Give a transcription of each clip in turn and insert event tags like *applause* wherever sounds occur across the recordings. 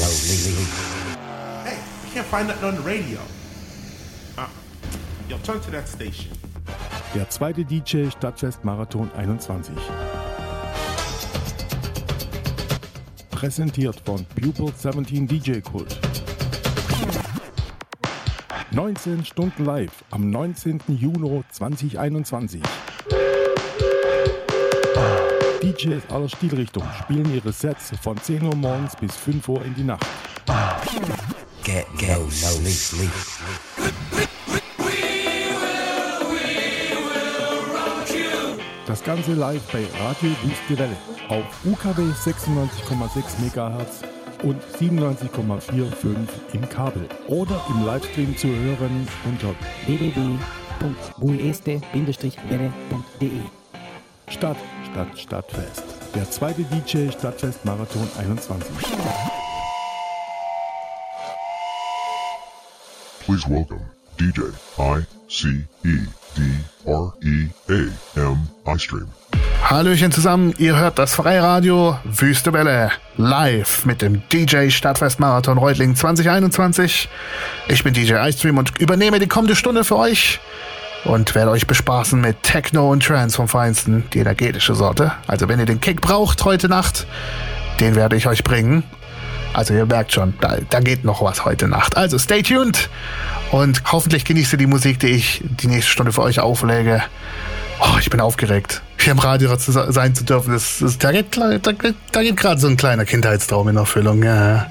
Hey, I can't find nothing on the radio. Uh, yo, turn to that station. Der zweite DJ Stadtfest Marathon 21. Präsentiert von Pupil 17 DJ Kult. 19 Stunden live am 19. Juni 2021. DJs aller Stilrichtungen spielen ihre Sets von 10 Uhr morgens bis 5 Uhr in die Nacht. Get, get no sleep. Das Ganze live bei Radio Wüste Welle auf UKW 96,6 MHz und 97,45 im Kabel. Oder im Livestream zu hören unter www.bueste-welle.de Stadt, Stadt, Stadtfest. Der zweite DJ Stadtfest Marathon 21. Please welcome DJ I C E D R E A M iStream. Hallöchen zusammen, ihr hört das Freiradio Wüste Welle live mit dem DJ Stadtfest Marathon Reutling 2021. Ich bin DJ iStream und übernehme die kommende Stunde für euch und werde euch bespaßen mit Techno und Trance vom Feinsten, die energetische Sorte. Also wenn ihr den Kick braucht heute Nacht, den werde ich euch bringen. Also ihr merkt schon, da, da geht noch was heute Nacht. Also stay tuned und hoffentlich genießt ihr die Musik, die ich die nächste Stunde für euch auflege. Oh, ich bin aufgeregt. Hier im Radio zu sein zu dürfen, das, das, da geht, da, da geht gerade so ein kleiner Kindheitstraum in Erfüllung. Ja.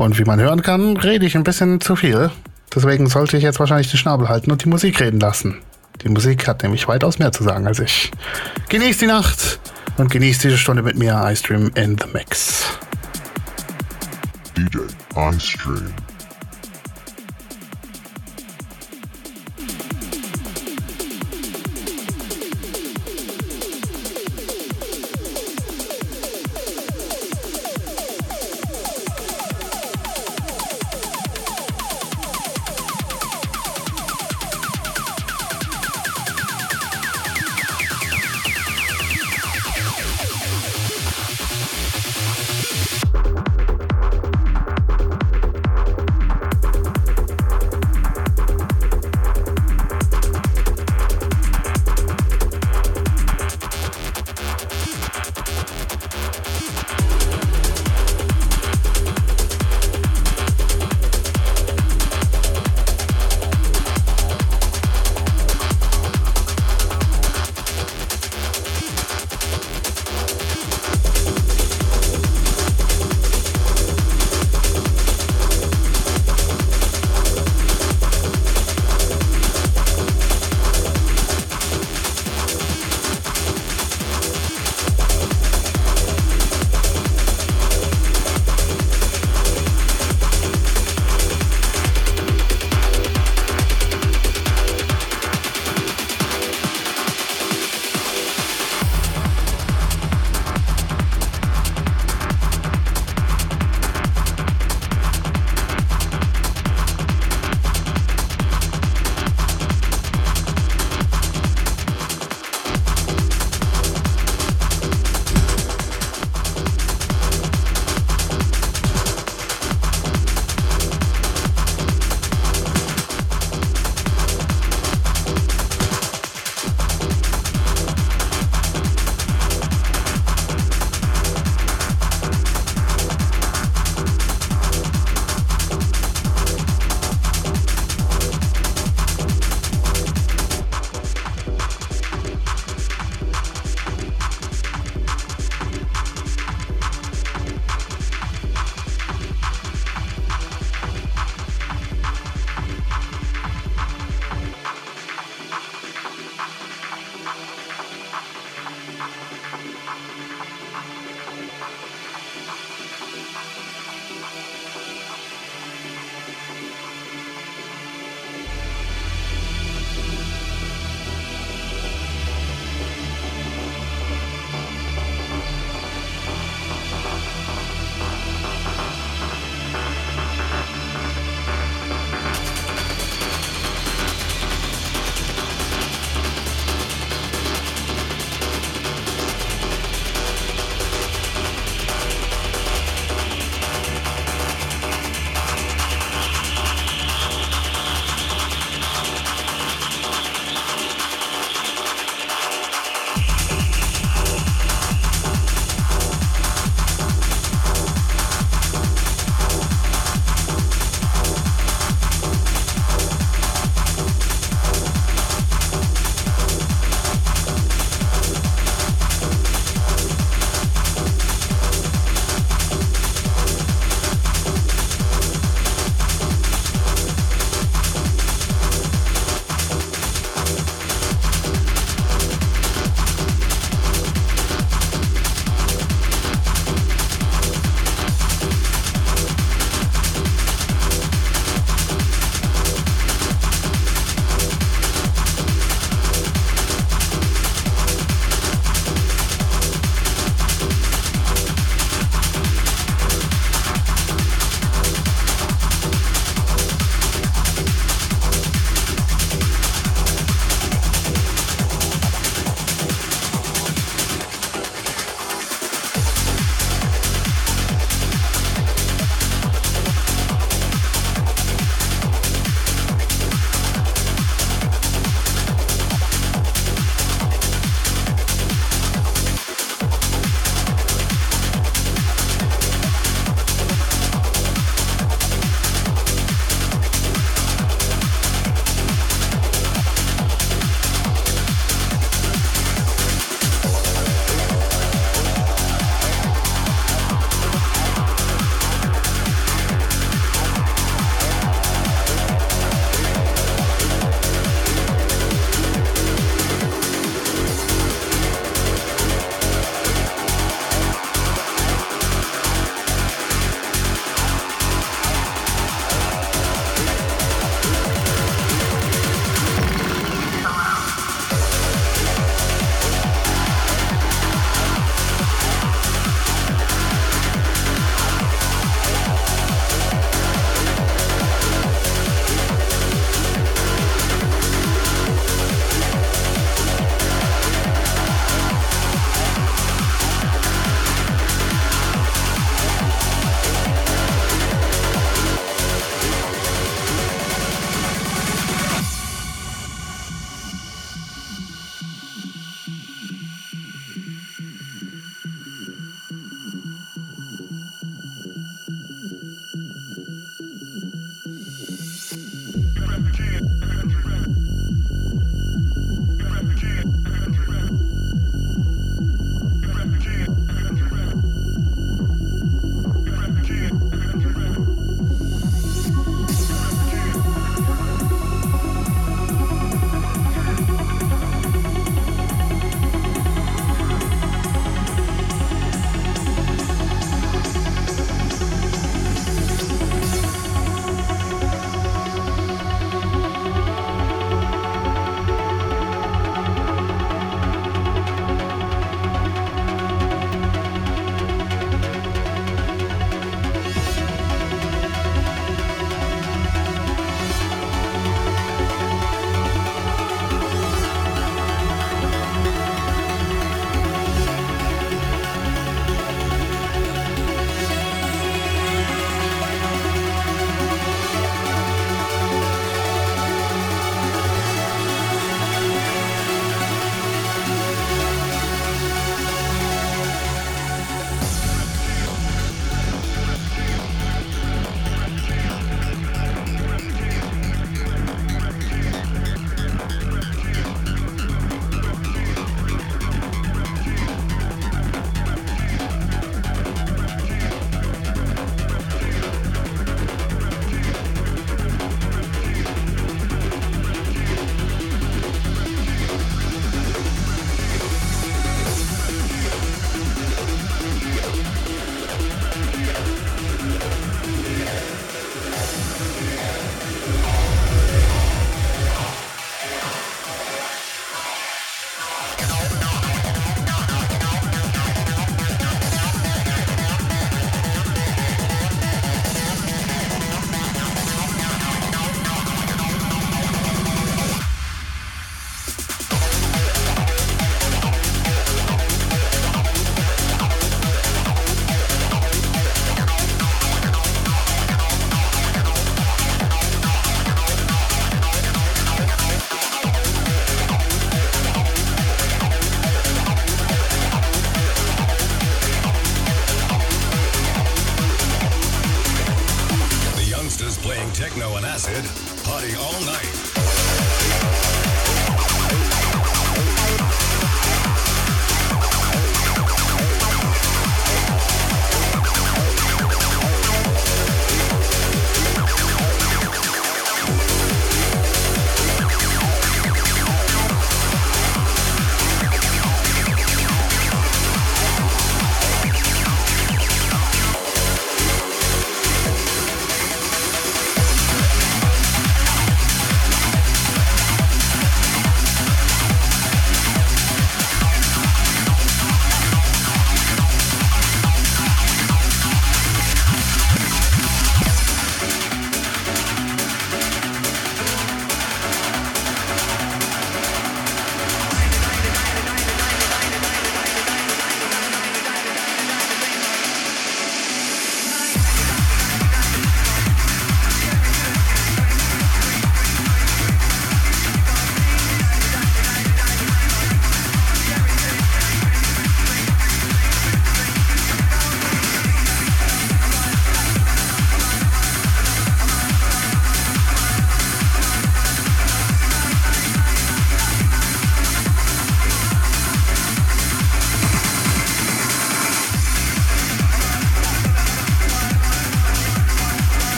Und wie man hören kann, rede ich ein bisschen zu viel. Deswegen sollte ich jetzt wahrscheinlich den Schnabel halten und die Musik reden lassen. Die Musik hat nämlich weitaus mehr zu sagen als ich. Genießt die Nacht und genießt diese Stunde mit mir, iStream in the Mix. DJ iStream.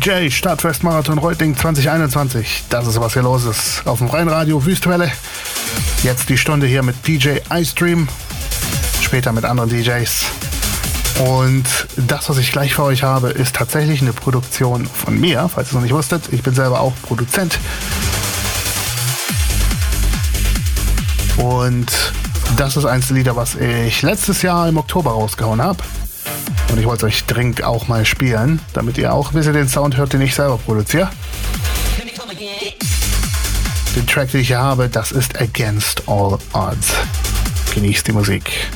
DJ Stadtfestmarathon Reutling 2021. Das ist, was hier los ist. Auf dem Freien Radio Wüstewelle. Jetzt die Stunde hier mit DJ iStream. Später mit anderen DJs. Und das, was ich gleich für euch habe, ist tatsächlich eine Produktion von mir, falls ihr es noch nicht wusstet. Ich bin selber auch Produzent. Und das ist eins der Lieder, was ich letztes Jahr im Oktober rausgehauen habe. Und ich wollte es euch dringend auch mal spielen, damit ihr auch ein bisschen den Sound hört, den ich selber produziere. Den Track, den ich hier habe, das ist Against All Odds. Genießt die Musik.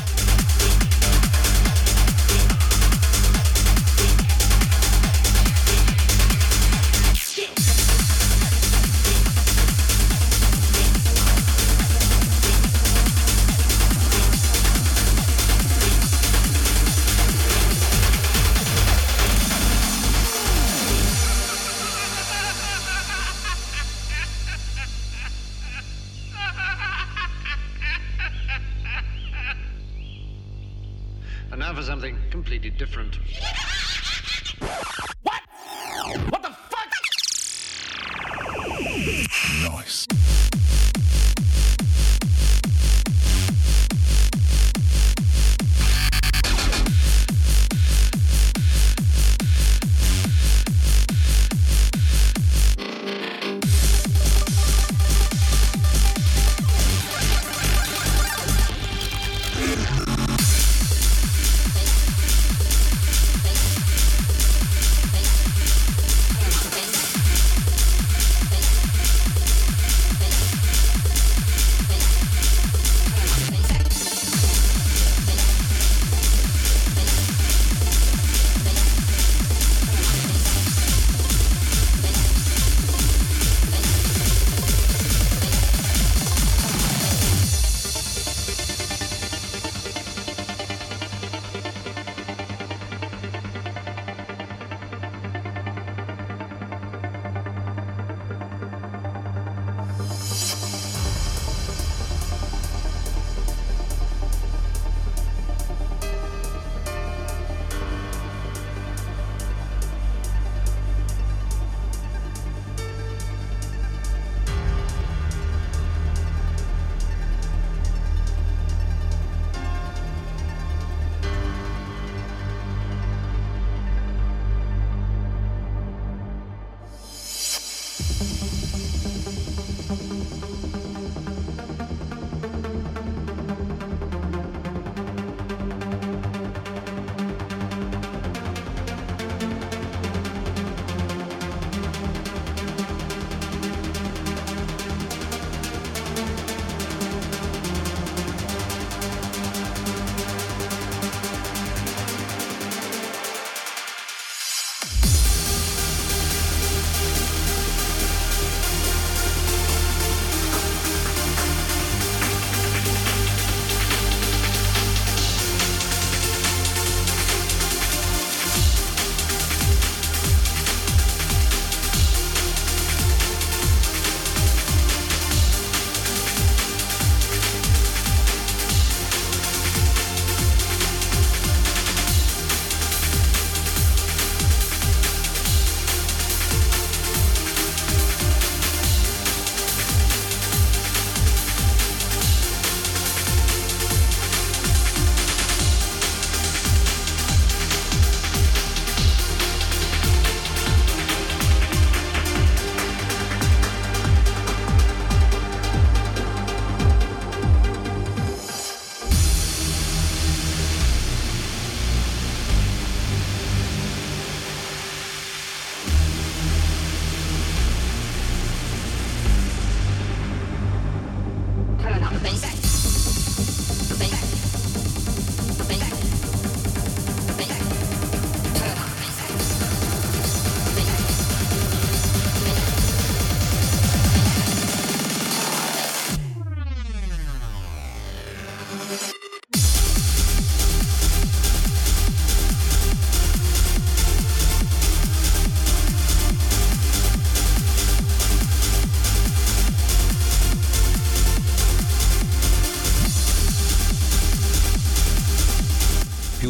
For something completely different. *laughs*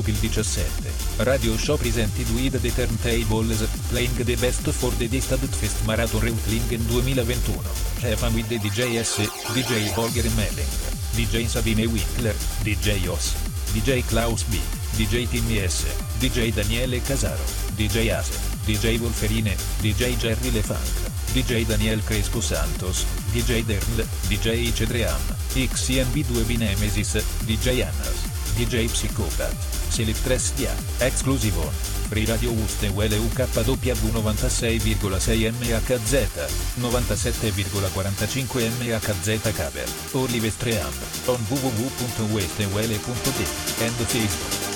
il 17. Radio Show presented with the turntables, playing the best for the Distad Fest Marathon Reutlingen 2021. Stefan with the DJS, DJ Volger Melling, DJ Sabine Winkler, DJ Os, DJ Klaus B, DJ Timmy S, DJ Daniele Casaro, DJ Ase, DJ Wolferine, DJ Jerry LeFunk, DJ Daniel Crespo Santos, DJ Dernl, DJ Cedream, XCNB2 Binemesis, DJ Annas, DJ Psychopath, Selectress Dia, Exclusive On, Free Radio Uste Welle UKW 96,6 MHz, 97,45 MHz Cover, Olive Stream, on www.westewelle.de, and Facebook.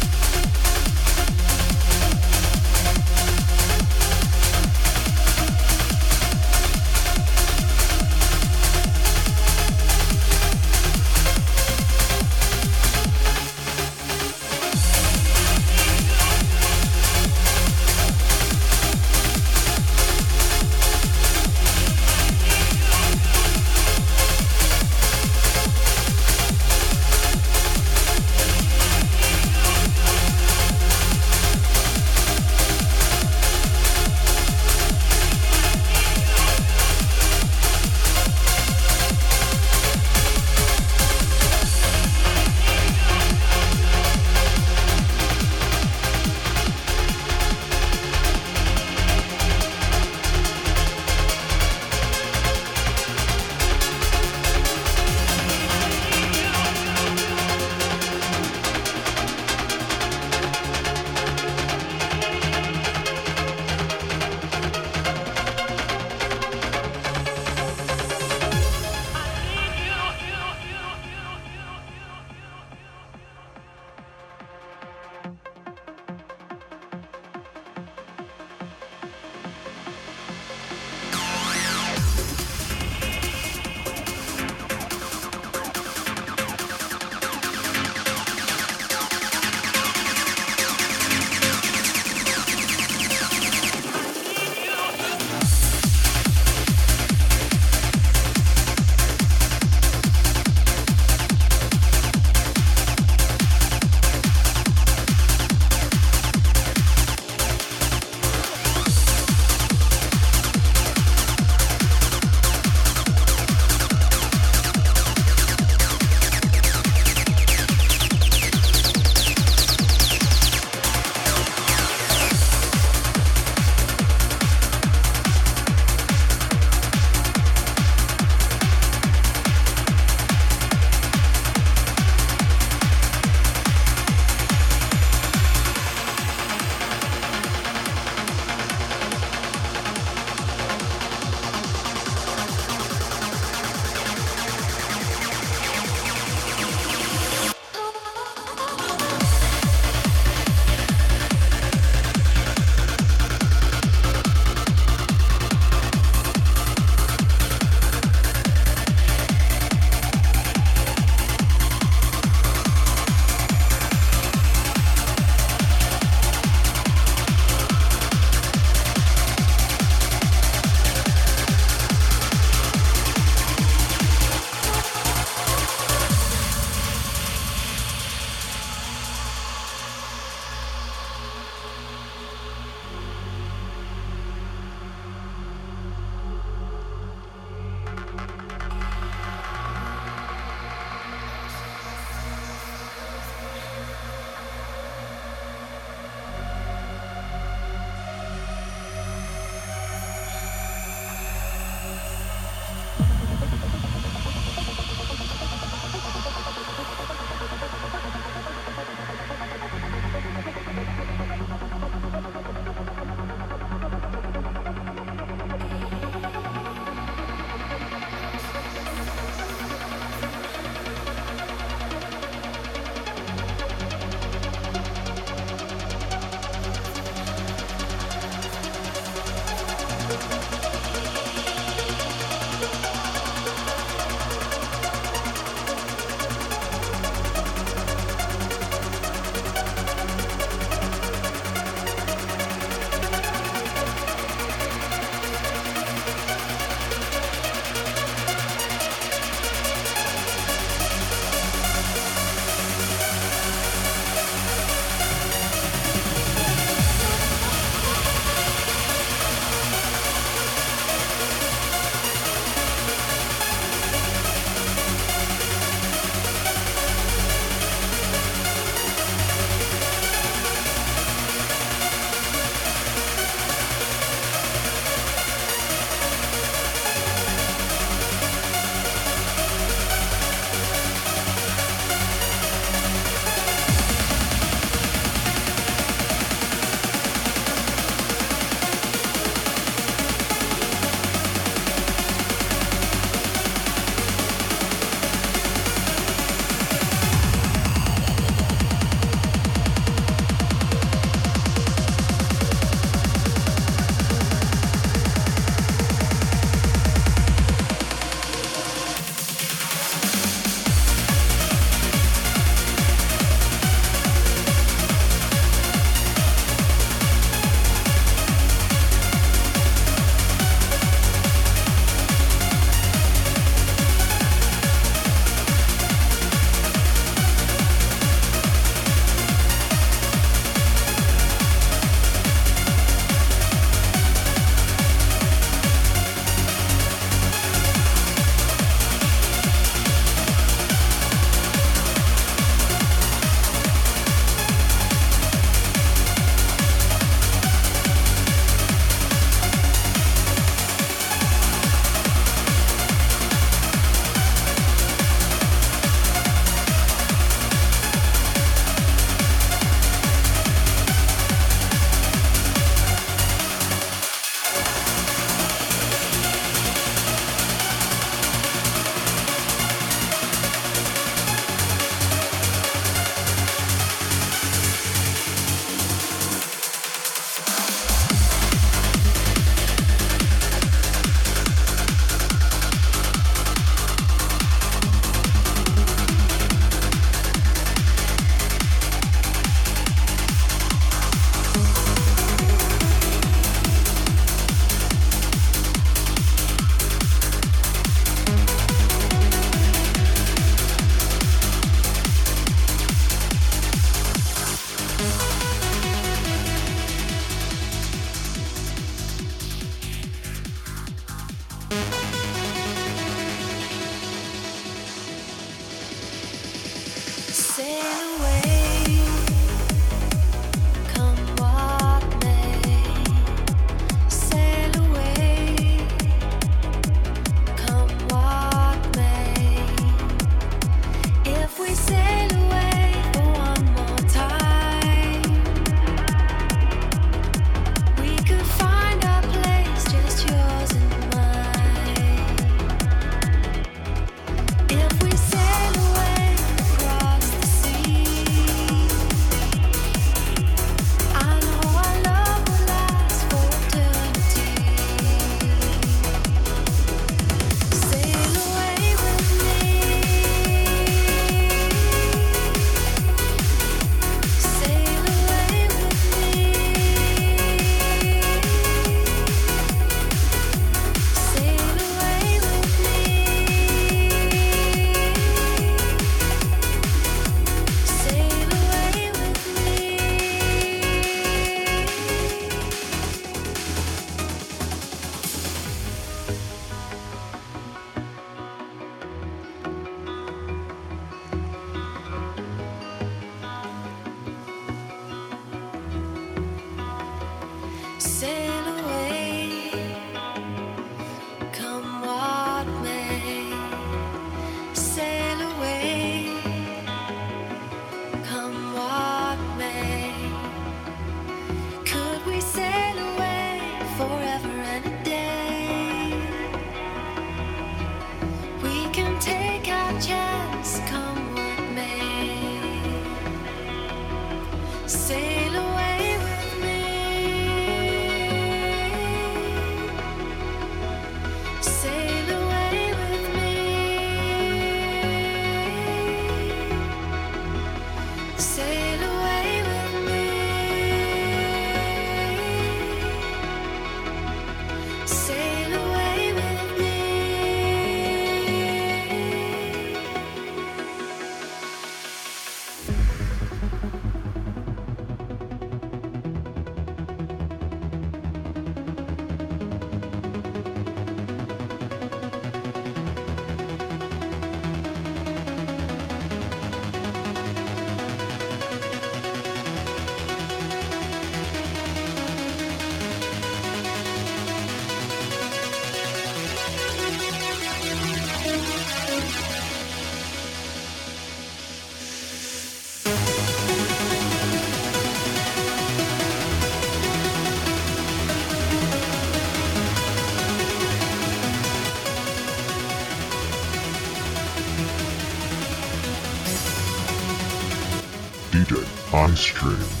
Trade.